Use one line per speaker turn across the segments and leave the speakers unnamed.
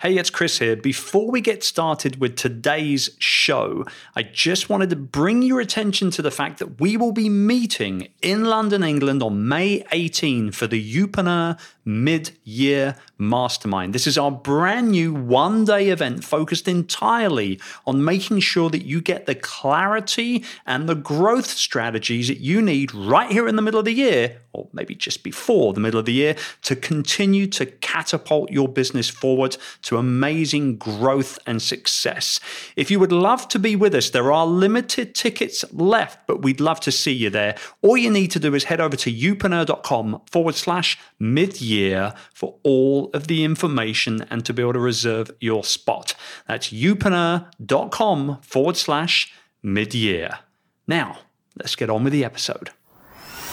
Hey, it's Chris here. Before we get started with today's show, I just wanted to bring your attention to the fact that we will be meeting in London, England on May 18 for the Youpreneur mid year mastermind. This is our brand new one day event focused entirely on making sure that you get the clarity and the growth strategies that you need right here in the middle of the year, or maybe just before the middle of the year, to continue to catapult your business forward to amazing growth and success. If you would love to be with us, there are limited tickets left, but we'd love to see you there. All you need to do is head over to youpreneur.com forward slash mid year for all of the information and to be able to reserve your spot. That's youpreneur.com forward slash mid year. Now, let's get on with the episode.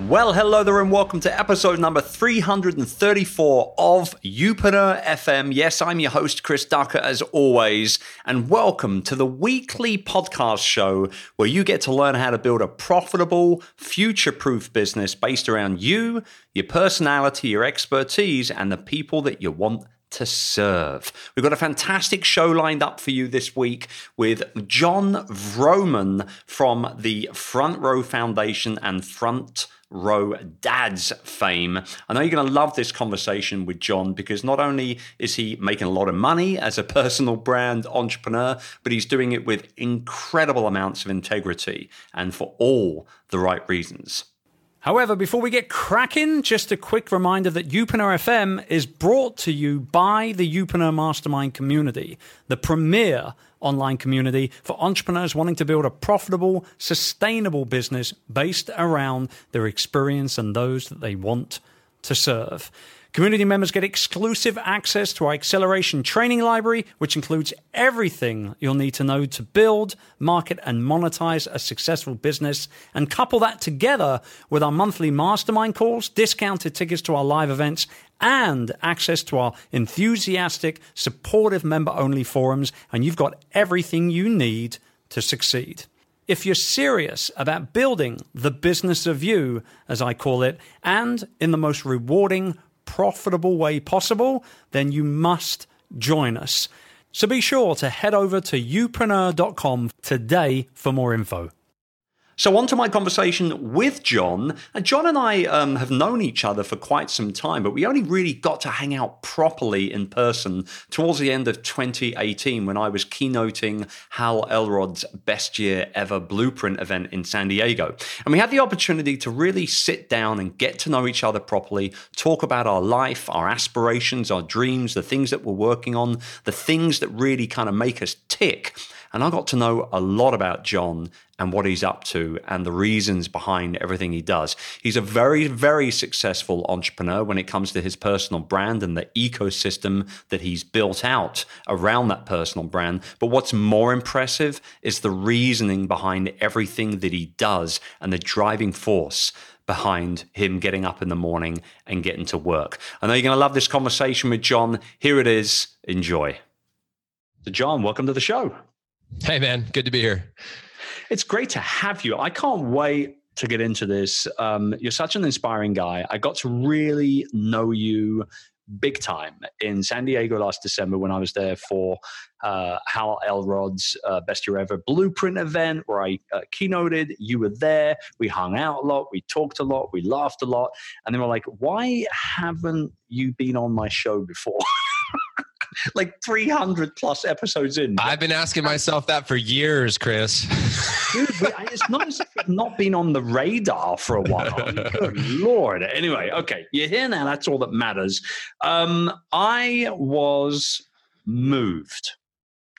Well, hello there, and welcome to episode number 334 of Youpreneur FM. Yes, I'm your host, Chris Ducker, as always, and welcome to the weekly podcast show where you get to learn how to build a profitable, future proof business based around you, your personality, your expertise, and the people that you want to serve. We've got a fantastic show lined up for you this week with Jon Vroman from the Front Row Foundation and Front Row Dads fame. I know you're going to love this conversation with John because not only is he making a lot of money as a personal brand entrepreneur, but he's doing it with incredible amounts of integrity and for all the right reasons. However, before we get cracking, just a quick reminder that Youpreneur FM is brought to you by the Youpreneur Mastermind community, the premier online community for entrepreneurs wanting to build a profitable, sustainable business based around their experience and those that they want to serve. Community members get exclusive access to our acceleration training library, which includes everything you'll need to know to build, market, and monetize a successful business. And couple that together with our monthly mastermind calls, discounted tickets to our live events, and access to our enthusiastic, supportive member only forums. And you've got everything you need to succeed. If you're serious about building the business of you, as I call it, and in the most rewarding, profitable way possible, then you must join us. So be sure to head over to youpreneur.com today for more info. So, on to my conversation with John. And Jon and I um, have known each other for quite some time, but we only really got to hang out properly in person towards the end of 2018 when I was keynoting Hal Elrod's Best Year Ever Blueprint event in San Diego. And we had the opportunity to really sit down and get to know each other properly, talk about our life, our aspirations, our dreams, the things that we're working on, the things that really kind of make us tick. And I got to know a lot about John and what he's up to and the reasons behind everything he does. He's a very, very successful entrepreneur when it comes to his personal brand and the ecosystem that he's built out around that personal brand. But what's more impressive is the reasoning behind everything that he does and the driving force behind him getting up in the morning and getting to work. I know you're going to love this conversation with John. Here it is. Enjoy. So, Jon, welcome to the show.
Hey, man. Good to be here.
It's great to have you. I can't wait to get into this. Um, you're such an inspiring guy. I got to really know you big time in San Diego last December when I was there for uh, Hal Elrod's uh, Best Year Ever Blueprint event where I uh, keynoted. You were there. We hung out a lot. We talked a lot. We laughed a lot. And they were like, why haven't you been on my show before? like 300 plus episodes in.
I've been asking myself that for years, Chris.
Dude, it's not as if you've not been on the radar for a while. Good Lord. Anyway, okay, you're here now. That's all that matters. Um, I was moved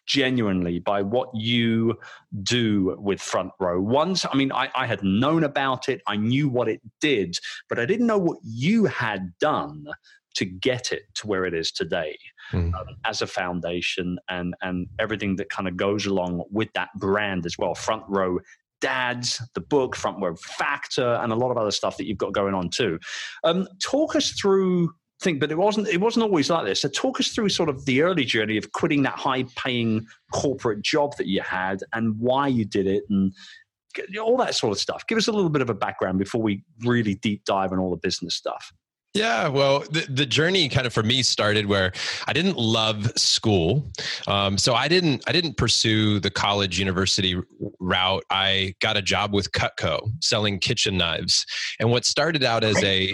genuinely by what you do with front row once i mean I, I, had known about it i knew what it did but i didn't know what you had done to get it to where it is today mm. um, as a foundation and and everything that kind of goes along with that brand as well front row dads, the book, Front Row Factor, and a lot of other stuff that you've got going on too. Um, talk us through thing, but it wasn't it wasn't always like this. So talk us through sort of the early journey of quitting that high paying corporate job that you had and why you did it and all that sort of stuff. Give us a little bit of a background before we really deep dive on all the business stuff.
Yeah, well, the, the journey kind of for me started where I didn't love school, um, so I didn't I didn't pursue the college university route. I got a job with Cutco selling kitchen knives, and what started out as a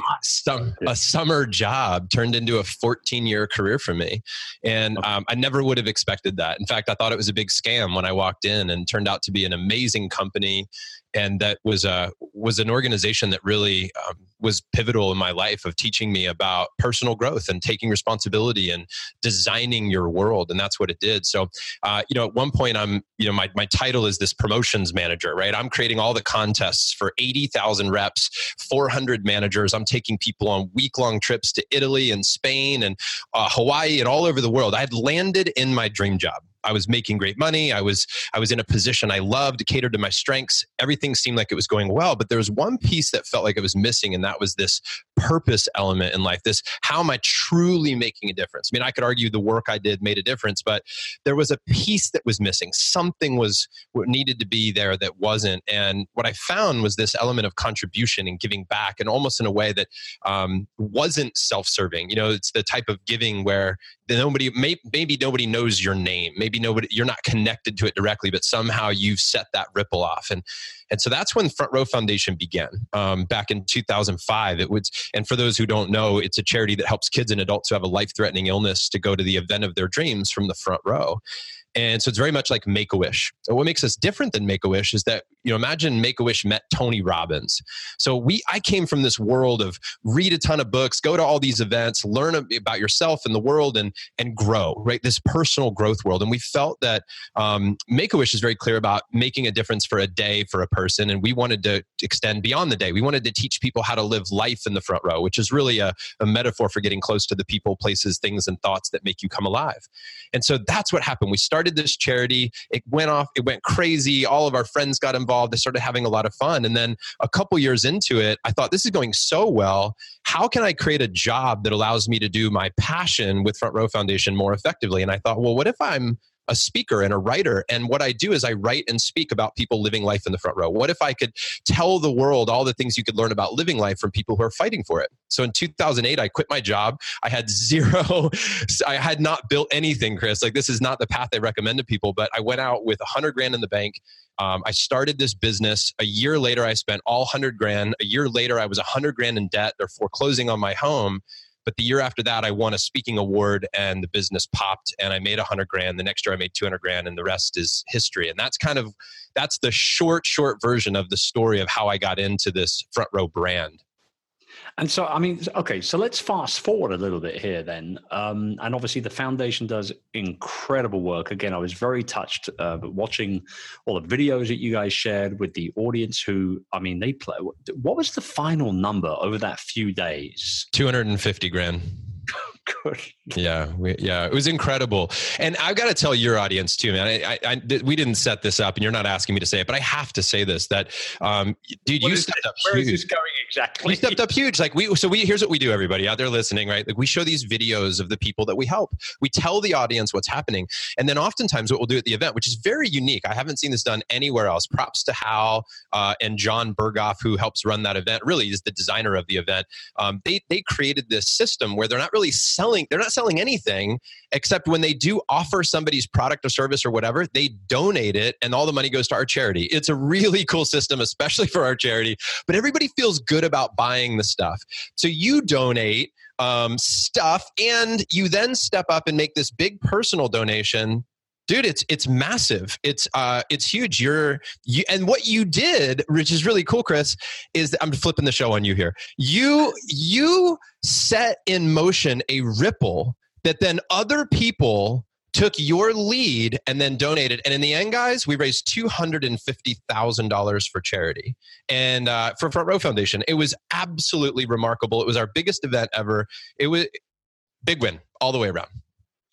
a summer job turned into a 14 year career for me, and um, I never would have expected that. In fact, I thought it was a big scam when I walked in, and turned out to be an amazing company and that was a was an organization that really um, was pivotal in my life of teaching me about personal growth and taking responsibility and designing your world and that's what it did. So uh, you know at one point i'm you know my, my title is this promotions manager right? I'm creating all the contests for 80000 reps 400 managers. I'm taking people on week long trips to italy and spain and uh, hawaii and all over the world. I had landed in my dream job I was making great money. I was I was in a position I loved, catered to my strengths. Everything seemed like it was going well, but there was one piece that felt like it was missing, and that was this purpose element in life. This how am I truly making a difference? I mean, I could argue the work I did made a difference, but there was a piece that was missing. Something was what needed to be there that wasn't. And what I found was this element of contribution and giving back, and almost in a way that um, wasn't self-serving. You know, it's the type of giving where nobody may, maybe nobody knows your name. Maybe nobody you're not connected to it directly but somehow you've set that ripple off. And and so that's when front row foundation began um, back in 2005 it was and for those who don't know it's a charity that helps kids and adults who have a life-threatening illness to go to the event of their dreams from the front row and so it's very much like Make a Wish. So what makes us different than Make a Wish is that you know imagine Make a Wish met Tony Robbins. So we I came from this world of read a ton of books, go to all these events, learn about yourself and the world, and and grow right this personal growth world. And we felt that um, Make a Wish is very clear about making a difference for a day for a person, and we wanted to extend beyond the day. We wanted to teach people how to live life in the front row, which is really a, a metaphor for getting close to the people, places, things, and thoughts that make you come alive. And so that's what happened. We started started this charity. It went off, it went crazy. All of our friends got involved. They started having a lot of fun. And then a couple years into it, I thought, this is going so well. How can I create a job that allows me to do my passion with Front Row Foundation more effectively? And I thought, well, what if I'm a speaker and a writer. And what I do is I write and speak about people living life in the front row. What if I could tell the world all the things you could learn about living life from people who are fighting for it? So in 2008, I quit my job. I had zero, I had not built anything, Chris. Like this is not the path I recommend to people, but I went out with a hundred grand in the bank. Um, I started this business. A year later, I spent all hundred grand. A year later, I was a hundred grand in debt. They're foreclosing on my home. But the year after that, I won a speaking award and the business popped and I made a hundred grand. The next year I made 200 grand and the rest is history. And that's kind of, that's the short, short version of the story of how I got into this front row brand.
And so, I mean, okay, so let's fast forward a little bit here then. Um, and obviously, the foundation does incredible work. Again, I was very touched uh, watching all the videos that you guys shared with the audience who, I mean, they play. What was the final number over that few days?
250 grand. Good. Yeah, we, yeah, it was incredible, and I've got to tell your audience too, man. I, I, I, we didn't set this up, and you're not asking me to say it, but I have to say this: that, um, dude, what you stepped up.
Where huge. is this going exactly?
You stepped up huge. Like we, so we here's what we do, everybody out there listening, right? Like we show these videos of the people that we help. We tell the audience what's happening, and then oftentimes what we'll do at the event, which is very unique. I haven't seen this done anywhere else. Props to Hal uh, and Jon Berghoff, who helps run that event. Really, is the designer of the event. Um, they they created this system where they're not really selling. They're not selling anything except when they do offer somebody's product or service or whatever, they donate it and all the money goes to our charity. It's a really cool system, especially for our charity. But everybody feels good about buying the stuff. So you donate um, stuff and you then step up and make this big personal donation dude it's it's massive it's uh it's huge you're you and what you did which is really cool chris is i'm flipping the show on you here you you set in motion a ripple that then other people took your lead and then donated. And in the end, guys, we raised $250,000 for charity and uh, for Front Row Foundation. It was absolutely remarkable. It was our biggest event ever. It was big win all the way around.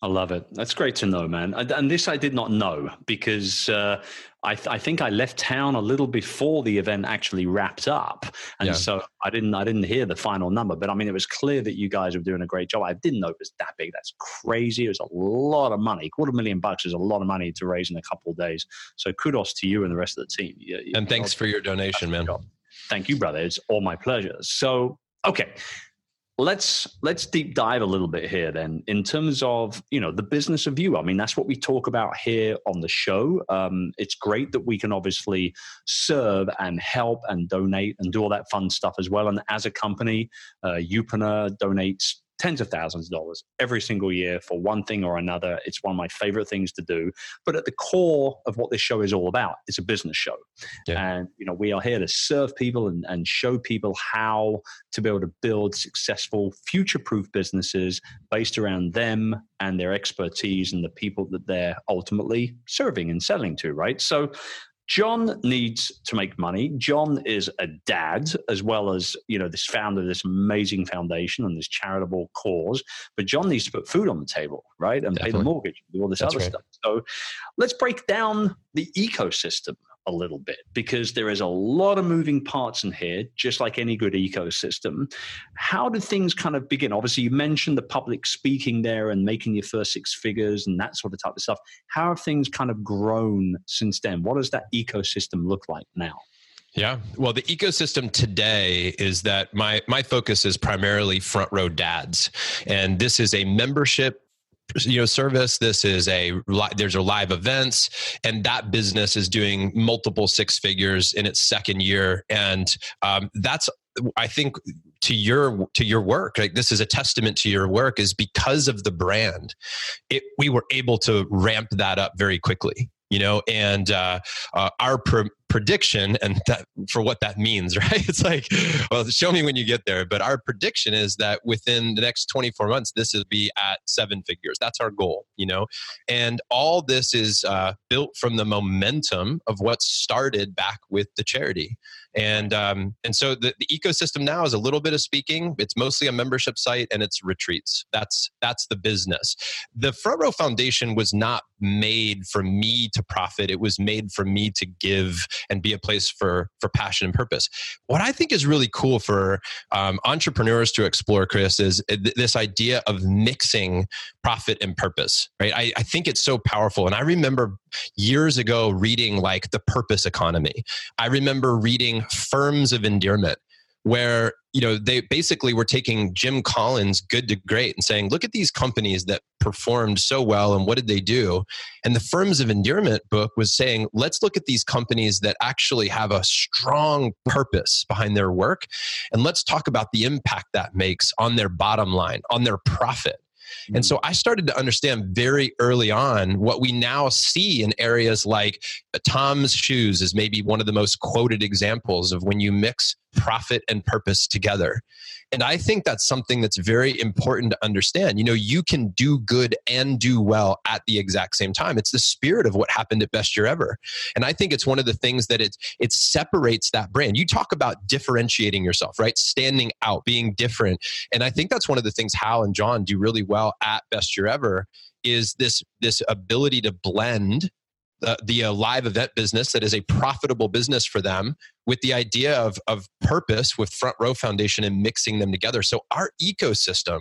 I love it. That's great to know, man. And this I did not know because uh, I, th- I, think I left town a little before the event actually wrapped up, and yeah. so I didn't I didn't hear the final number. But I mean, it was clear that you guys were doing a great job. I didn't know it was that big. That's crazy. It was a lot of money. Quarter million bucks is a lot of money to raise in a couple of days. So kudos to you and the rest of the team. You,
you and thanks for your donation, man.
Thank you, brother. It's all my pleasure. So okay let's let's deep dive a little bit here then in terms of you know the business of you. I mean that's what we talk about here on the show. Um, it's great that we can obviously serve and help and donate and do all that fun stuff as well. And as a company uh, Youpreneur donates tens of thousands of dollars every single year for one thing or another. It's one of my favorite things to do. But at the core of what this show is all about, it's a business show. Yeah. And, you know, we are here to serve people and, and show people how to be able to build successful, future proof businesses based around them and their expertise and the people that they're ultimately serving and selling to, right? So John needs to make money. John is a dad as well as, you know, this founder of this amazing foundation and this charitable cause. But John needs to put food on the table, right? And Definitely. pay the mortgage, do all this That's other right. stuff. So let's break down the ecosystem a little bit because there is a lot of moving parts in here, just like any good ecosystem. How did things kind of begin? Obviously, you mentioned the public speaking there and making your first six figures and that sort of type of stuff. How have things kind of grown since then? What does that ecosystem look like now?
Yeah. Well, the ecosystem today is that my my focus is primarily front row dads. And this is a membership you know service this is a there's a live events and that business is doing multiple six figures in its second year. And um, that's i think to your to your work like this is a testament to your work is because of the brand it, we were able to ramp that up very quickly you know? And uh, uh, our prediction and that for what that means right? It's like well show me when you get there. But our prediction is that within the next 24 months this will be at seven figures. That's our goal you know? And all this is uh, built from the momentum of what started back with the charity. And um, and so the, the ecosystem now is a little bit of speaking. It's mostly a membership site and it's retreats. That's that's the business. The front row foundation was not made for me to profit. It was made for me to give and be a place for for passion and purpose. What i think is really cool for um, entrepreneurs to explore chris is this idea of mixing profit and purpose right? I, I think it's so powerful. And i remember years ago reading like the purpose economy. I remember reading firms of endearment where you know they basically were taking jim collins good to great and saying look at these companies that performed so well and what did they do? And the firms of endearment book was saying let's look at these companies that actually have a strong purpose behind their work and let's talk about the impact that makes on their bottom line on their profit and mm. so I started to understand very early on what we now see in areas like uh, Tom's Shoes is maybe one of the most quoted examples of when you mix profit and purpose together. And I think that's something that's very important to understand. You know, you can do good and do well at the exact same time. It's the spirit of what happened at Best Year Ever. And I think it's one of the things that it it separates that brand. You talk about differentiating yourself, right? Standing out, being different. And I think that's one of the things Hal and John do really well at Best Year Ever is this this ability to blend the, the uh, live event business that is a profitable business for them with the idea of, of purpose with front row foundation and mixing them together so our ecosystem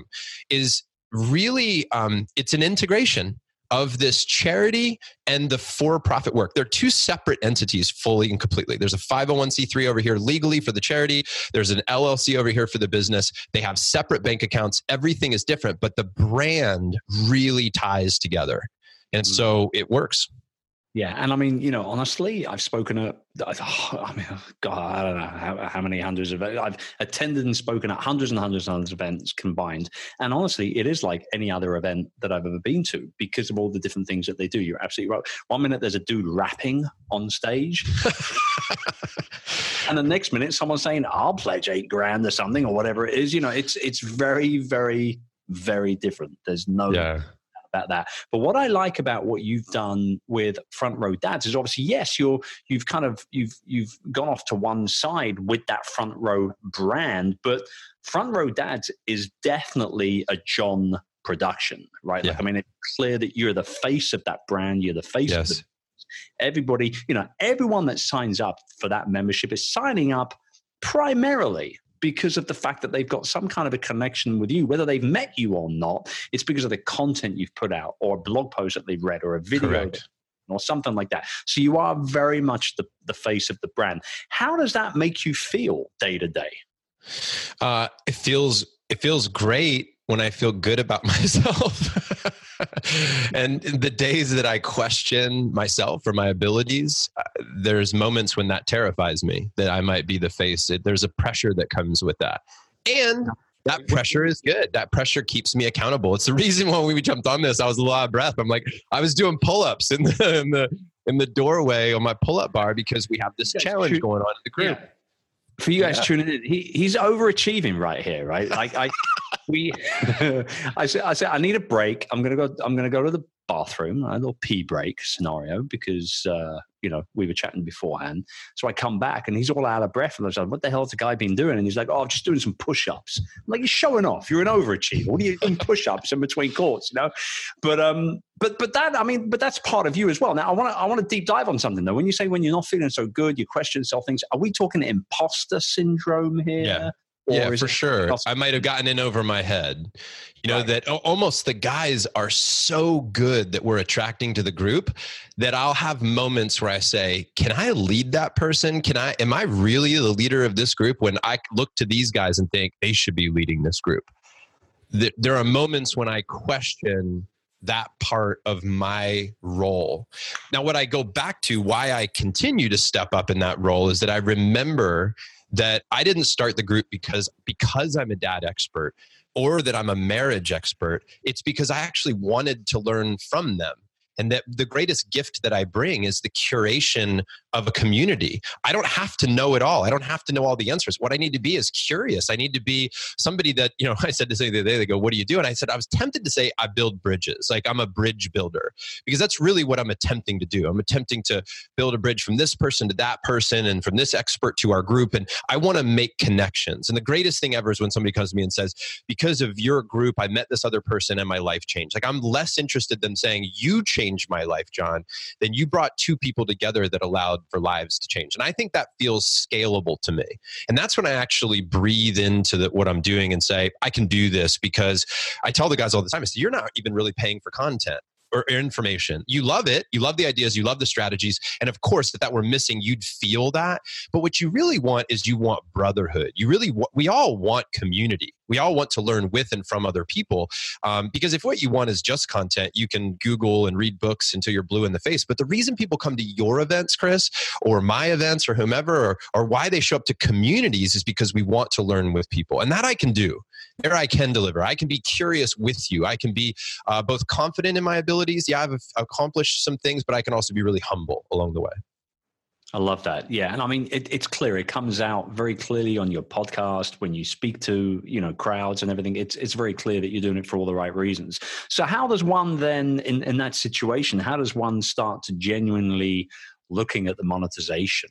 is really um, it's an integration of this charity and the for-profit work. They're two separate entities fully and completely. There's a 501c3 over here legally for the charity. There's an LLC over here for the business. They have separate bank accounts. Everything is different, but the brand really ties together. And so it works.
Yeah, and I mean, you know, honestly, I've spoken at, I mean, oh God, I don't know how, how, many hundreds of, I've attended and spoken at hundreds and hundreds of events combined. And honestly, it is like any other event that I've ever been to because of all the different things that they do. You're absolutely right. One minute there's a dude rapping on stage, and the next minute someone's saying, "I'll pledge eight grand or something or whatever it is." You know, it's it's very, very, very different. There's no yeah about that. But what I like about what you've done with Front Row Dads is obviously yes, you're you've kind of you've you've gone off to one side with that Front Row brand, but Front Row Dads is definitely a John production, right?
Yeah.
Like, I mean, it's clear that you're the face of that brand. You're the face of the everybody, you know, everyone that signs up for that membership is signing up primarily because of the fact that they've got some kind of a connection with you, whether they've met you or not. It's because of the content you've put out, or a blog post that they've read, or a video,
Correct.
or something like that. So you are very much the, the face of the brand. How does that make you feel day to day?
Uh, it feels it feels great when I feel good about myself. and the days that I question myself or my abilities, uh, there's moments when that terrifies me that I might be the face. There's a pressure that comes with that. And that pressure is good. That pressure keeps me accountable. It's the reason why we jumped on this. I was a lot of breath. I'm like, I was doing pull-ups in the in the in the doorway on my pull-up bar because we have this challenge going on in the group.
For you guys
Yeah.
tuning in, he, he's overachieving right here, right? Like I, we, I said, I said, I need a break. I'm gonna go. I'm gonna go to the bathroom. A little pee break scenario because uh, you know we were chatting beforehand. So I come back and he's all out of breath. And I was like, "What the hell's the guy been doing?" And he's like, "Oh, I'm just doing some push-ups." I'm like, "You're showing off. You're an overachiever. What are you doing push-ups in between courts?" You know. But um, but but that I mean, but that's part of you as well. Now I want to I want to deep dive on something though. When you say when you're not feeling so good, you question yourself things. Are we talking imposter syndrome here?
Yeah. Yeah, for sure.
else?
I might have gotten in over my head. You know,
Right.
that almost the guys are so good that we're attracting to the group that I'll have moments where I say, Can I lead that person? Can I, am I really the leader of this group when I look to these guys and think they should be leading this group? There are moments when I question that part of my role. Now, what I go back to why I continue to step up in that role is that I remember that I didn't start the group because because I'm a dad expert or that I'm a marriage expert. It's because I actually wanted to learn from them. And that the greatest gift that I bring is the curation of a community. I don't have to know it all. I don't have to know all the answers. What I need to be is curious. I need to be somebody that, you know, I said to say the other day, they go, What do you do? And I said, I was tempted to say, I build bridges. Like I'm a bridge builder because that's really what I'm attempting to do. I'm attempting to build a bridge from this person to that person and from this expert to our group. And I want to make connections. And the greatest thing ever is when somebody comes to me and says, Because of your group, I met this other person and my life changed. Like I'm less interested than saying, You changed my life, John, then you brought two people together that allowed for lives to change. And I think that feels scalable to me. And that's when I actually breathe into the, what I'm doing and say, I can do this because I tell the guys all the time, I say, You're not even really paying for content or information. You love it. You love the ideas. You love the strategies. And of course, if that were missing, you'd feel that. But what you really want is you want brotherhood. You really, we all want community. We all want to learn with and from other people. Um, because if what you want is just content, you can Google and read books until you're blue in the face. But the reason people come to your events, Chris, or my events, or whomever, or, or why they show up to communities is because we want to learn with people. And that I can do. There I can deliver. I can be curious with you. I can be uh, both confident in my abilities. Yeah, I've accomplished some things, but I can also be really humble along the way.
I love that. Yeah, and I mean, it, it's clear. It comes out very clearly on your podcast when you speak to you know crowds and everything. It's it's very clear that you're doing it for all the right reasons. So, how does one then, in in that situation, how does one start to genuinely looking at the monetization?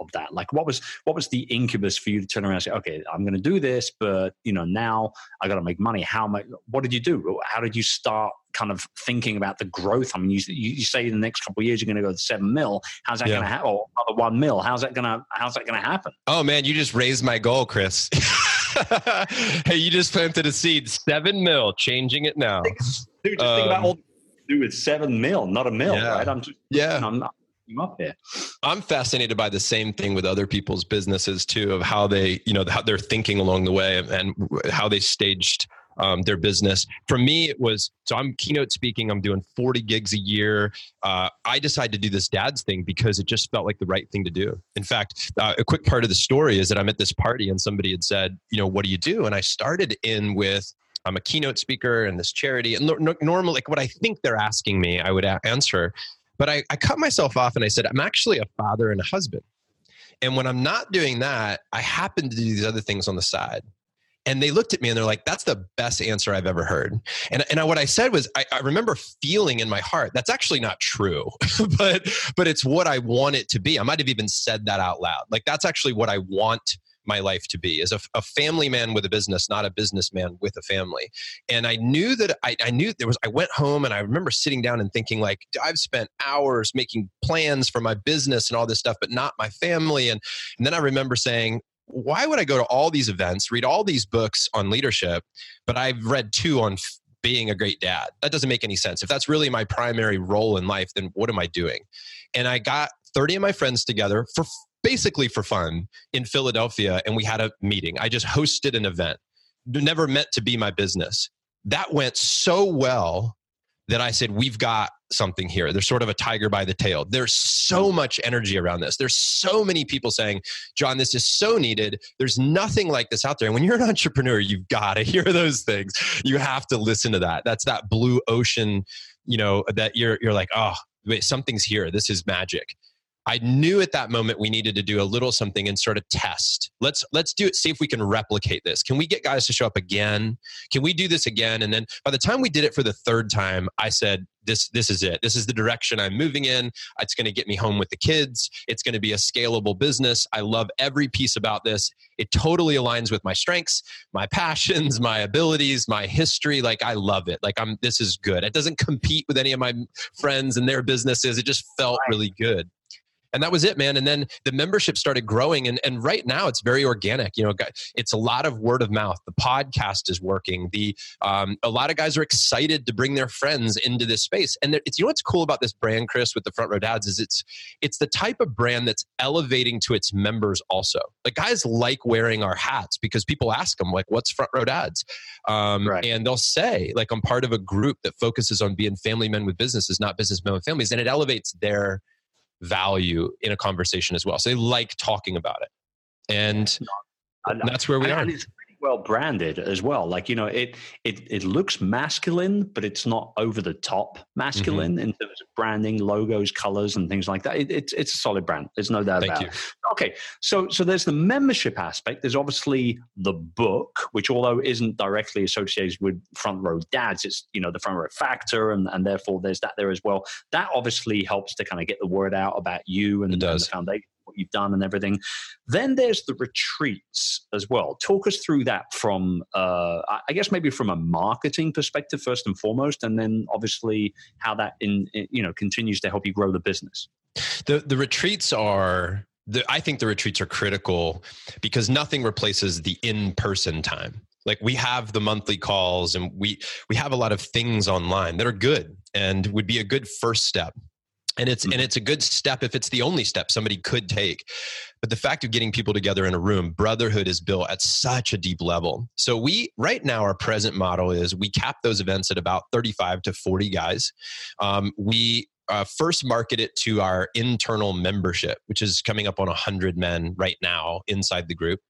Of that, like, what was what was the incubus for you to turn around and say, "Okay, I'm going to do this, but you know, now I got to make money." How much? What did you do? How did you start kind of thinking about the growth? I mean, you you, say in the next couple of years you're going to go to seven mil. How's that
Yeah.
going to happen? Or one mil? How's that going to How's that going to happen?
Oh man, you just raised my goal, Chris. hey, you just planted a seed. Seven mil, changing it now.
Dude, just think about
Um,
all do with seven mil, not a mil,
Yeah.
right? I'm just,
Yeah.
I'm not up here.
I'm fascinated by the same thing with other people's businesses too, of how they, you know, how they're thinking along the way and how they staged um, their business. For me, it was so I'm keynote speaking. I'm doing 40 gigs a year. Uh, I decided to do this dad's thing because it just felt like the right thing to do. In fact, uh, a quick part of the story is that I'm at this party and somebody had said, you know, what do you do? And I started in with. I'm a keynote speaker and this charity, and nor- normally, like what I think they're asking me, I would a- answer. But I, I cut myself off and I said, I'm actually a father and a husband. And when I'm not doing that, I happen to do these other things on the side. And they looked at me and they're like, that's the best answer I've ever heard. And, and I, what I said was, I, I remember feeling in my heart, that's actually not true, but, but it's what I want it to be. I might have even said that out loud. Like, that's actually what I want my life to be as a, a, family man with a business not a businessman with a family and i knew that I, I knew there was i went home and i remember sitting down and thinking like i've spent hours making plans for my business and all this stuff but not my family and, and then i remember saying why would i go to all these events read all these books on leadership but i've read two on being a great dad. That doesn't make any sense. If that's really my primary role in life, then what am I doing? And I got 30 of my friends together for basically for fun in Philadelphia and we had a meeting. I just hosted an event. Never meant to be my business. That went so well that I said, we've got something here. There's sort of a tiger by the tail. There's so much energy around this. There's so many people saying, John, this is so needed. There's nothing like this out there. And when you're an entrepreneur, you've got to hear those things. You have to listen to that. That's that blue ocean, you know, that you're, you're like, oh, wait, something's here. This is magic. I knew at that moment we needed to do a little something and sort of test. Let's let's do it. See if we can replicate this. Can we get guys to show up again? Can we do this again? And then by the time we did it for the third time, I said, "This this is it. This is the direction I'm moving in. It's going to get me home with the kids. It's going to be a scalable business. I love every piece about this. It totally aligns with my strengths, my passions, my abilities, my history. Like I love it. Like I'm. This is good. It doesn't compete with any of my friends and their businesses. It just felt really good." And that was it man. And then the membership started growing and, and right now it's very organic. You know it's a lot of word of mouth. The podcast is working. The um, a lot of guys are excited to bring their friends into this space. And it's you know what's cool about this brand chris with the front row dads is it's it's the type of brand that's elevating to its members also. Like guys like wearing our hats because people ask them like what's front row dads? Um, right. and they'll say like i'm part of a group that focuses on being family men with businesses not businessmen with families and it elevates their value in a conversation as well. So they like talking about it. And that's where we are
well branded as well. Like you know, it it it looks masculine, but it's not over the top masculine mm-hmm. in terms of branding, logos, colors, and things like that. It, it's it's a solid brand. There's no doubt Thank about you. it. Okay, so so there's the membership aspect. There's obviously the book, which although isn't directly associated with front row dads, it's you know the front row factor, and and therefore there's that there as well. That obviously helps to kind of get the word out about you and, and the foundation what you've done and everything. Then there's the retreats as well. Talk us through that from, uh, I guess, maybe from a marketing perspective first and foremost, and then obviously how that in, in you know continues to help you grow the business.
The the retreats are. The, I think the retreats are critical because nothing replaces the in-person time like we have the monthly calls and we we have a lot of things online that are good and would be a good first step and it's and mm-hmm. it's a good step if it's the only step somebody could take. But the fact of getting people together in a room brotherhood is built at such a deep level. So we right now our present model is we cap those events at about 35 to 40 guys. Um, we uh, first market it to our internal membership, which is coming up on 100 men right now inside the group.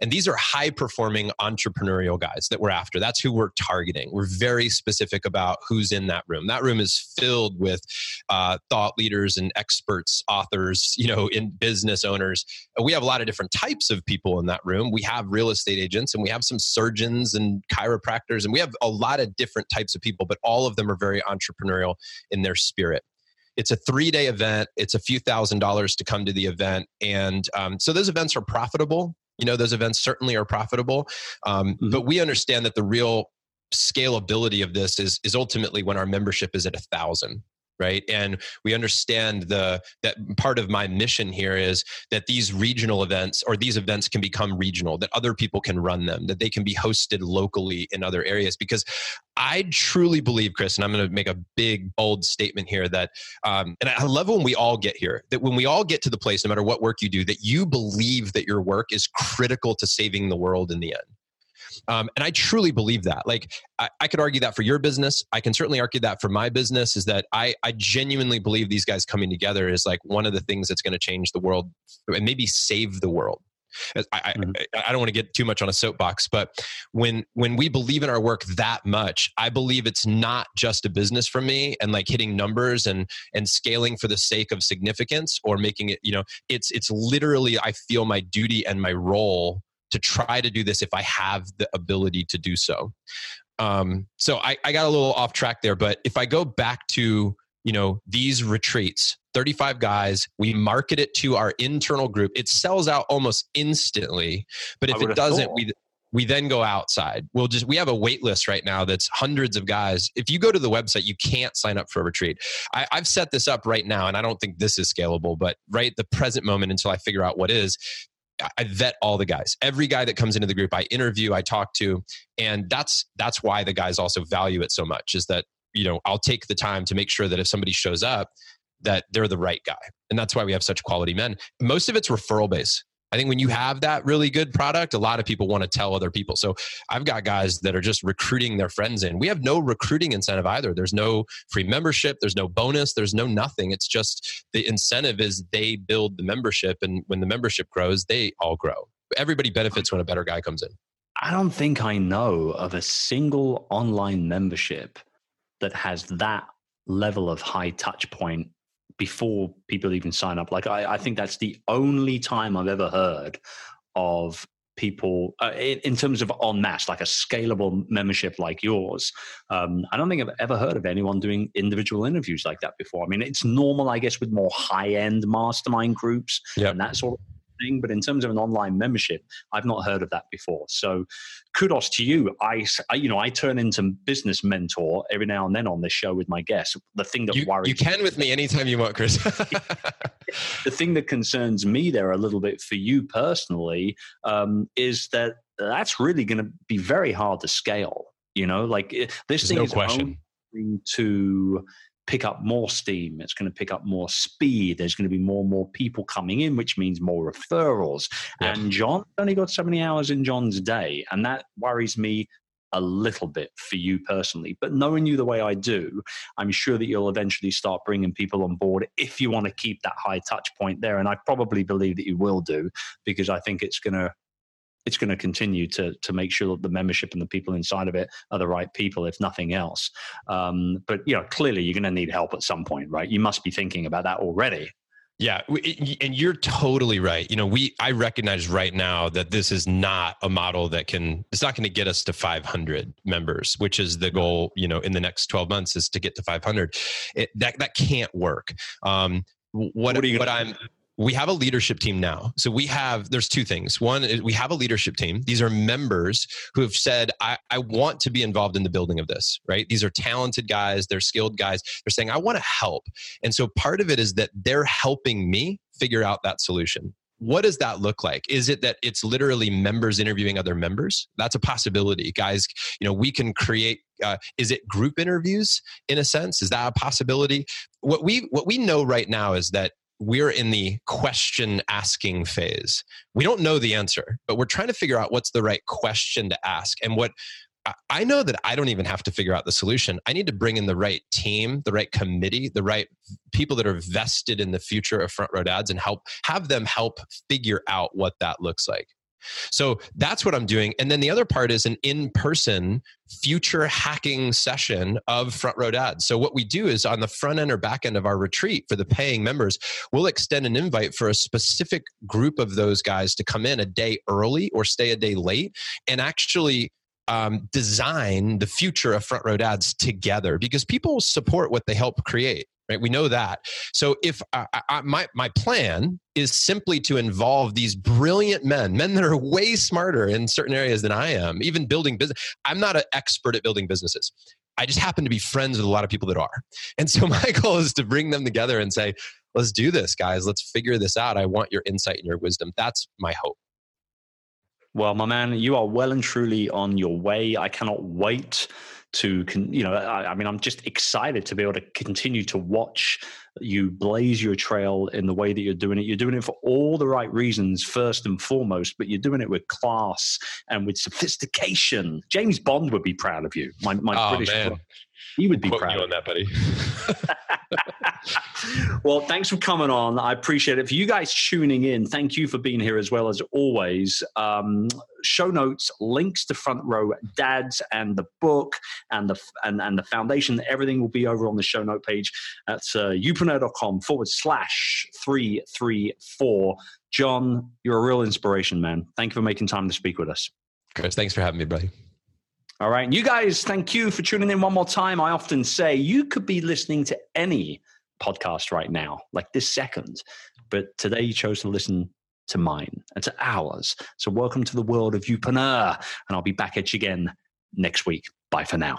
And these are high performing entrepreneurial guys that we're after. That's who we're targeting. We're very specific about who's in that room. That room is filled with uh, thought leaders and experts, authors, you know, in business owners. We have a lot of different types of people in that room. We have real estate agents and we have some surgeons and chiropractors and we have a lot of different types of people, but all of them are very entrepreneurial in their spirit it's a three day event. It's a few thousand dollars to come to the event. And um, so those events are profitable. You know, those events certainly are profitable. Um, mm-hmm. But we understand that the real scalability of this is, is ultimately when our membership is at a thousand right? And we understand the that part of my mission here is that these regional events or these events can become regional that other people can run them that they can be hosted locally in other areas. Because i truly believe chris and i'm going to make a big bold statement here that um, and i love when we all get here that when we all get to the place no matter what work you do that you believe that your work is critical to saving the world in the end um, and I truly believe that. Like, I, I, could argue that for your business. I can certainly argue that for my business. Is that I, I genuinely believe these guys coming together is like one of the things that's going to change the world and maybe save the world. I, mm-hmm. I, I, don't want to get too much on a soapbox, but when when we believe in our work that much, I believe it's not just a business for me and like hitting numbers and and scaling for the sake of significance or making it. You know, it's it's literally I feel my duty and my role to try to do this if I have the ability to do so. Um, so I, I got a little off track there, but if I go back to you know, these retreats, 35 guys, we market it to our internal group. It sells out almost instantly. But if it doesn't, thought. we we then go outside. We'll just we have a wait list right now that's hundreds of guys. If you go to the website, you can't sign up for a retreat. I, have set this up right now, and I don't think this is scalable, but right the present moment until I figure out what is, I vet all the guys. Every guy that comes into the group, I interview, I talk to, and that's that's why the guys also value it so much. Is that you know I'll take the time to make sure that if somebody shows up, that they're the right guy, and that's why we have such quality men. Most of it's referral base. I think when you have that really good product, a lot of people want to tell other people. So I've got guys that are just recruiting their friends in. We have no recruiting incentive either. There's no free membership, there's no bonus, there's no nothing. It's just the incentive is they build the membership. And when the membership grows, they all grow. Everybody benefits when a better guy comes in.
I don't think I know of a single online membership that has that level of high touch point before people even sign up. Like I, I think that's the only time I've ever heard of people uh, in, in, terms of en masse, like a scalable membership like yours. Um, I don't think I've ever heard of anyone doing individual interviews like that before. I mean, it's normal, I guess, with more high end mastermind groups yep. and that sort of thing. But in terms of an online membership, I've not heard of that before. So kudos to you. I, I you know, I turn into business mentor every now and then on this show with my guests. The thing that
you,
worries
you can with me anytime you want, Chris.
the thing that concerns me there a little bit for you personally um, is that that's really going to be very hard to scale. You know, like this There's thing no is question. to pick up more steam. It's going to pick up more speed. There's going to be more and more people coming in, which means more referrals. And John only got so many hours in John's day. And that worries me a little bit for you personally. But knowing you the way I do, I'm sure that you'll eventually start bringing people on board if you want to keep that high touch point there. And I probably believe that you will do because I think it's going to it's going to continue to to make sure that the membership and the people inside of it are the right people, if nothing else. Um, but you know, clearly, you're going to need help at some point, right? You must be thinking about that already.
Yeah, and you're totally right. You know, we I recognize right now that this is not a model that can it's not going to get us to 500 members, which is the goal, you know, in the next 12 months is to get to 500. It, that that can't work. Um what what, what I'm we have a leadership team now. So we have, there's two things. One is we have a leadership team. These are members who have said, I, I want to be involved in the building of this, right? These are talented guys, they're skilled guys. They're saying, I want to help. And so part of it is that they're helping me figure out that solution. What does that look like? Is it that it's literally members interviewing other members? That's a possibility, guys. You know, we can create. Uh, is it group interviews in a sense? Is that a possibility? What we what we know right now is that we're in the question asking phase. We don't know the answer, but we're trying to figure out what's the right question to ask. And what I know that I don't even have to figure out the solution. I need to bring in the right team, the right committee, the right people that are vested in the future of front row dads and help have them help figure out what that looks like. So that's what I'm doing. And then the other part is an in person future hacking session of Front Row Dads. So what we do is on the front end or back end of our retreat for the paying members, we'll extend an invite for a specific group of those guys to come in a day early or stay a day late and actually um, design the future of front row dads together because people support what they help create right? We know that. So if I, I, my my plan is simply to involve these brilliant men men that are way smarter in certain areas than i am even building business i'm not an expert at building businesses. I just happen to be friends with a lot of people that are. And so my goal is to bring them together and say let's do this guys. Let's figure this out. I want your insight and your wisdom. That's my hope.
Well my man you are well and truly on your way. I cannot wait to you know I, I, mean i'm just excited to be able to continue to watch you blaze your trail in the way that you're doing it. You're doing it for all the right reasons first and foremost but you're doing it with class and with sophistication. James bond would be proud of you my, my
oh,
british
man.
he would be proud.
you on that buddy
well, thanks for coming on. I appreciate it. For you guys tuning in, thank you for being here as well as always. Um, show notes, links to Front Row Dads and the book and the and, and the foundation. Everything will be over on the show note page at uh, youpreneur.com forward slash three three four. John, you're a real inspiration, man. Thank you for making time to speak with us.
Chris, thanks for having me, buddy.
All right. You guys, thank you for tuning in one more time. I often say you could be listening to any podcast right now, like this second, but today you chose to listen to mine and to ours. So welcome to the world of Youpreneur, and I'll be back at you again next week. Bye for now.